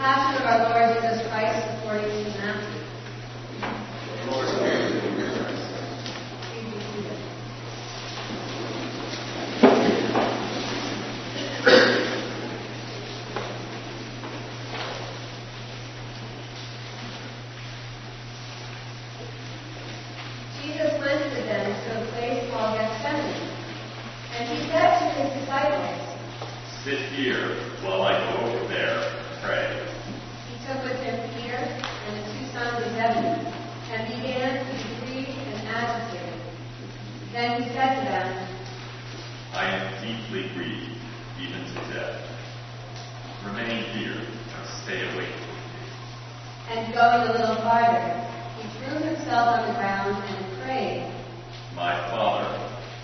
Passion of our Lord Jesus Christ according to Matthew. Please be seated. Jesus went with them to a place called Gethsemane, and he said to his disciples, Sit here while I go over there and pray. He took with him Peter and the two sons of Zebedee, and began to be grieved and agitated. Then he said to them, I am deeply grieved, even to death. Remain here and stay awake with me. and going a little farther, he threw himself on the ground and prayed, My Father,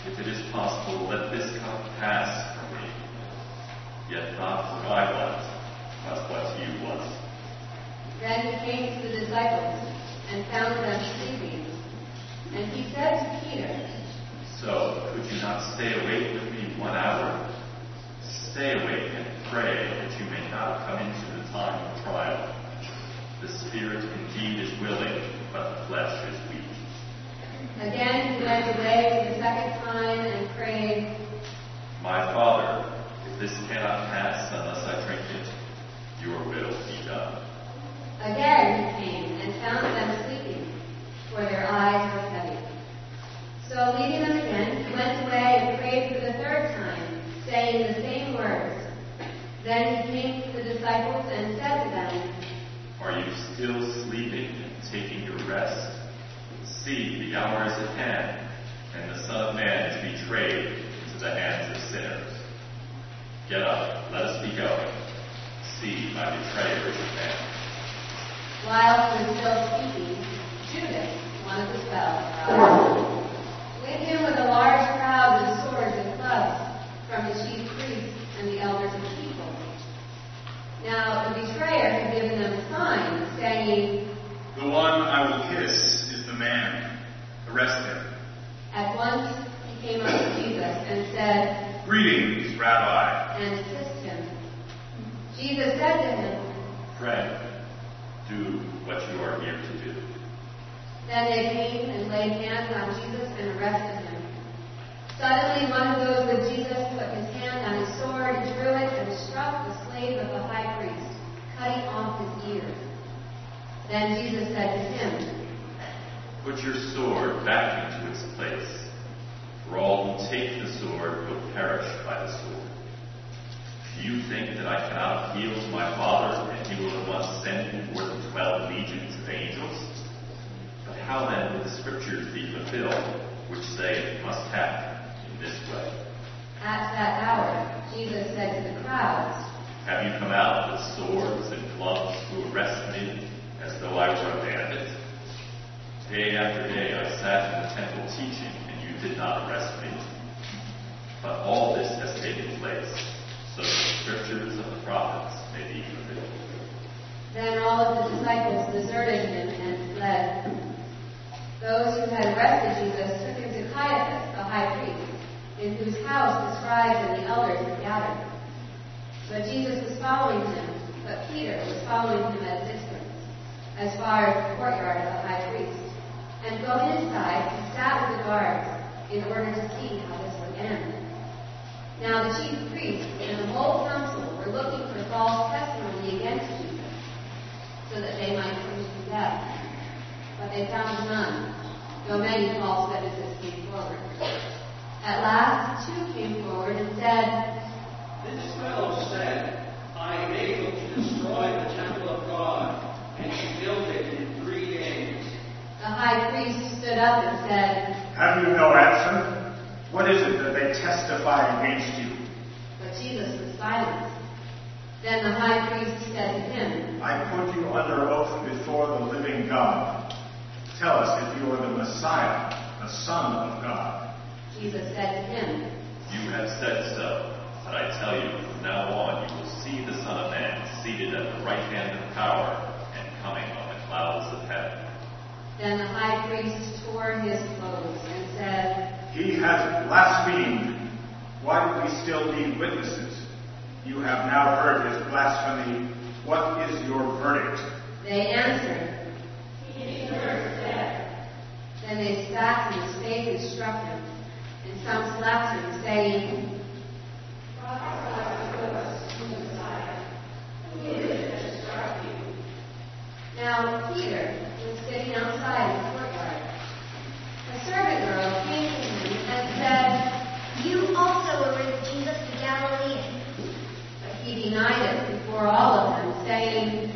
if it is possible, let this cup pass from me. Yet not what I want, what you want. Then he came to the disciples and found them sleeping. And he said to Peter, So, could you not stay awake with me one hour? Stay awake and pray that you may not come into the time of trial. The spirit indeed is willing, but the flesh is weak. Again he went away the second time and prayed, My Father, this cannot pass unless I drink it, your will be done. Again he came and found them sleeping, for their eyes were heavy. So leaving them again, he went away and prayed for the third time, saying the same words. Then he came to the disciples and said to them, Are you still sleeping and taking your rest? See, the hour is at hand, and the Son of Man is betrayed into the hands of sinners. Get up, let us be going. See, my betrayer is at hand. While he was still speaking, Judas, one of the twelve, arrived. With him was a large crowd with swords and clubs from the chief priests and the elders of the people. Now the betrayer had given them a sign, saying, The one I will kiss is the man. Arrest him. At once he came up to Jesus and said, Greetings, Rabbi. and kissed him. Jesus said to him, Friend, do what you are here to do. Then they came and laid hands on Jesus and arrested him. Suddenly one of those with Jesus put his hand on his sword, drew it, and struck the slave of the high priest, cutting off his ear. Then Jesus said to him, Put your sword back into its place, for all who take the sword will perish by the sword. Do you think that I cannot appeal to my Father, and he will at once send than twelve legions of angels? But how then will the scriptures be fulfilled, which say it must happen in this way? At that hour, Jesus said to the crowds, Have you come out with swords and clubs to arrest me, as though I were a bandit? Day after day I sat in the temple teaching, did not arrest me. But all this has taken place, so the scriptures of the prophets may be fulfilled. Then all of the disciples deserted him and fled. Those who had arrested Jesus took him to Caiaphas, the high priest, in whose house the scribes and the elders had gathered. But Jesus was following him, but Peter was following him at a distance, as far as the courtyard of the high priest. And going inside, he sat with the guards in order to see how this would end. Now the chief priests and the whole council were looking for false testimony against Jesus, so that they might put him to death. But they found none, though many false witnesses came forward. At last, two came forward and said, This fellow said, I am able to destroy the temple of God and to build it. The high priest stood up and said, Have you no answer? What is it that they testify against you? but Jesus was silent. Then the high priest said to him, I put you under oath before the living God. Tell us if you are the Messiah, the Son of God. Jesus said to him, You have said so, but I tell you, from now on you will see the Son of Man seated at the right hand of power and coming on the clouds of heaven. Then the high priest tore his clothes and said, He has blasphemed. Why do we still need witnesses? You have now heard his blasphemy. What is your verdict? They answered, He deserves death. Then they spat in his face and struck him, and some slapped him, saying, Now Peter was sitting outside in the courtyard. A servant girl came to him and said, You also were with Jesus the Galilean. But he denied it before all of them, saying,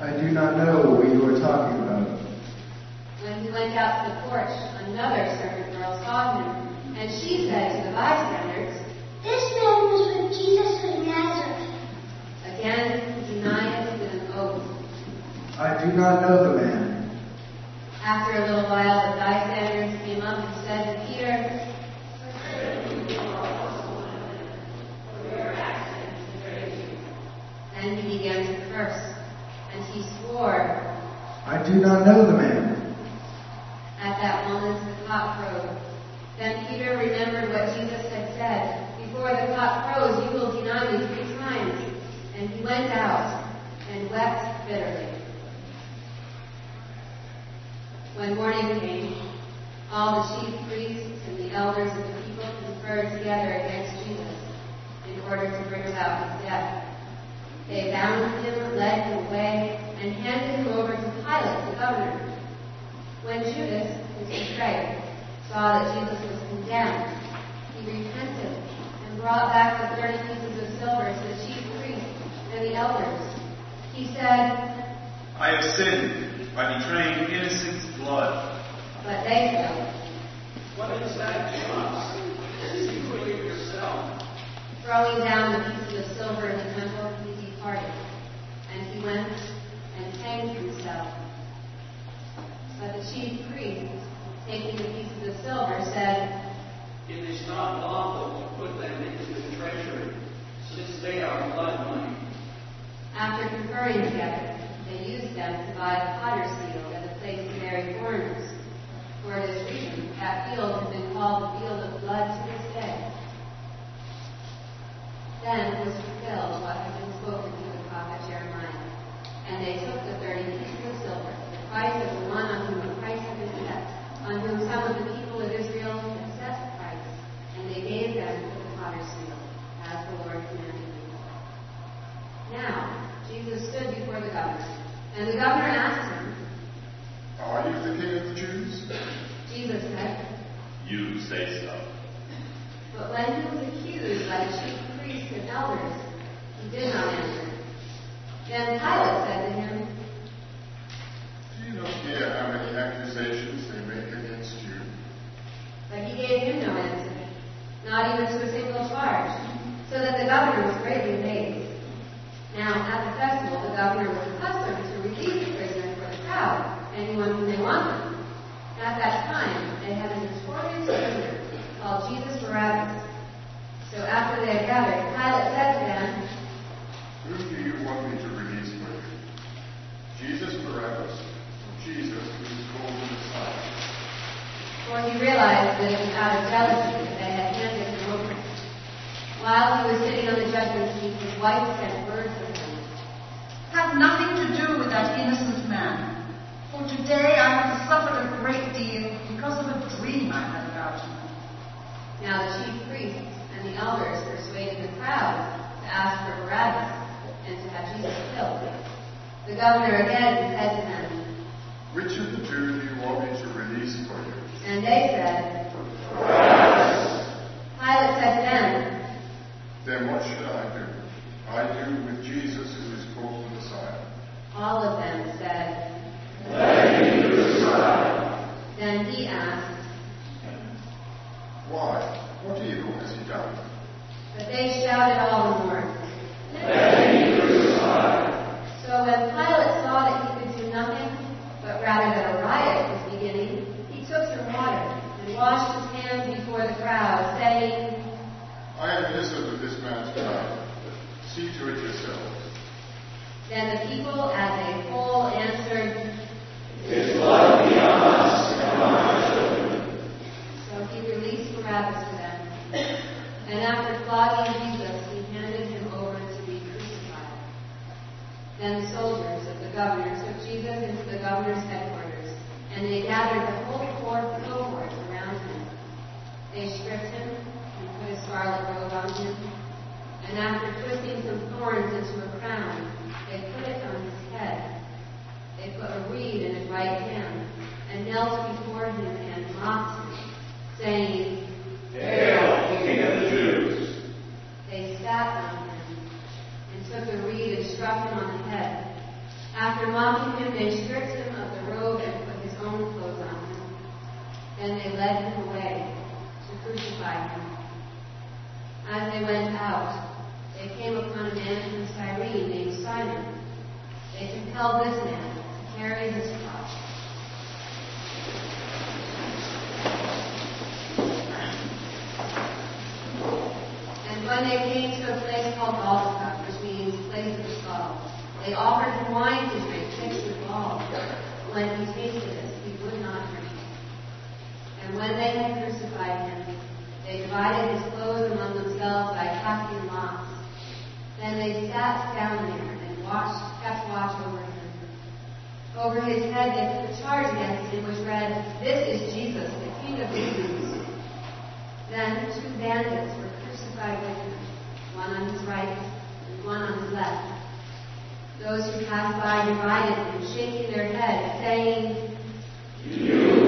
I do not know what you are talking about. When he went out to the porch, another servant girl saw him, and she said to the bystanders, This man was with Jesus of Nazareth. Again he denied it with an oath. I do not know the man. After a little while, the bystanders came up and said to Peter, Then he began to curse, and he swore. I do not know the man. At that moment, the cock crowed. Then Peter remembered what Jesus had said, Before the cock crows, you will deny me three times. And he went out and wept bitterly. When morning came, all the chief priests and the elders of the people conferred together against Jesus in order to bring about his death. They bound him, led him away, and handed him over to Pilate, the governor. When Judas, his betrayer, saw that Jesus was condemned, he repented and brought back the thirty pieces of silver to the chief priests and the elders. He said, I have sinned by betraying innocent blood. but they said, What is that to us? See for it yourself. Throwing down the pieces of silver in the temple, he departed. And he went and hanged himself. But the chief priest, taking the pieces of silver, said, It is not lawful to put them into the treasury, since they are blood money. After conferring together, they used them to buy the potter's field as a place to bury foreigners. For this reason, that field has been called the field of blood to this day. Then was fulfilled what had been spoken through the prophet Jeremiah. And they took the thirty pieces of silver, the price of the one on whom a price had been set, on whom some of the people of Israel had set the price, and they gave them to the potter's field, as the Lord commanded Moses. Now, Jesus stood before the governor, and the governor asked him, Are you the king of the Jews? Jesus said, You say so. But when he was accused by the chief priests and elders, he did not answer. Then Pilate said to him, Do you not hear how many accusations they make against you? But he gave him no answer, not even to a single charge, so that the governor was greatly amazed. Now, at the festival, the governor was accustomed to release the prisoner for the crowd, anyone whom they wanted. At that time, they had a notorious prisoner called Jesus Barabbas. So after they had gathered, Pilate said to them, Who do you want me to release for you? Jesus Barabbas or Jesus who is called the Messiah? For he realized that it was out of jealousy that they had handed him over. While he was sitting on the judgment his wife sent word to him. Have nothing to do with that innocent man. For today I have suffered a great deal because of a dream I had about him. Now the chief priests and the elders persuaded the crowd to ask for Barabbas and to have Jesus killed. The governor again said to them, Which of the two do you want me to release for you? and they said, Pilate said to them, Then what should I do? I do with Jesus who is called the Messiah. all of them said, Messiah. Then he asked, Why? What evil has he done? but they shouted all the more. So when Pilate saw that he could do nothing, but rather that a riot was beginning, he took some water and washed his hands before the crowd, saying, I am innocent of this man's crime. See to it yourselves. Then the people as a whole answered, So he released Barabbas to them. And after flogging Jesus, he handed him over to be crucified. Then soldiers of the governor took Jesus into the governor's headquarters, and they gathered the whole court cohort around him. They stripped him and put a scarlet robe on him, and after twisting some thorns into a crown, they put it on his head. They put a reed in his right hand, and knelt before him and mocked him, saying, Hail, King of the Jews! They spat on him and took a reed and struck him on the head. After mocking him, they stripped him of the robe and put his own clothes on him. Then they led him away to crucify him. As they went out, they came upon a man from Cyrene named Simon. They compelled this man to carry his cross. And when they came to a place called Golgotha, which means place of skull, they offered him wine to drink mixed with gall. When he tasted it, he would not drink. And when they had crucified him, they divided his clothes by casting lots. Then they sat down there and watched, kept watch over him. Over his head they put a charge against him which read, This is Jesus, the King of the Jews. Then two bandits were crucified with him, one on his right and one on his left. Those who passed by derided him, shaking their heads, saying, In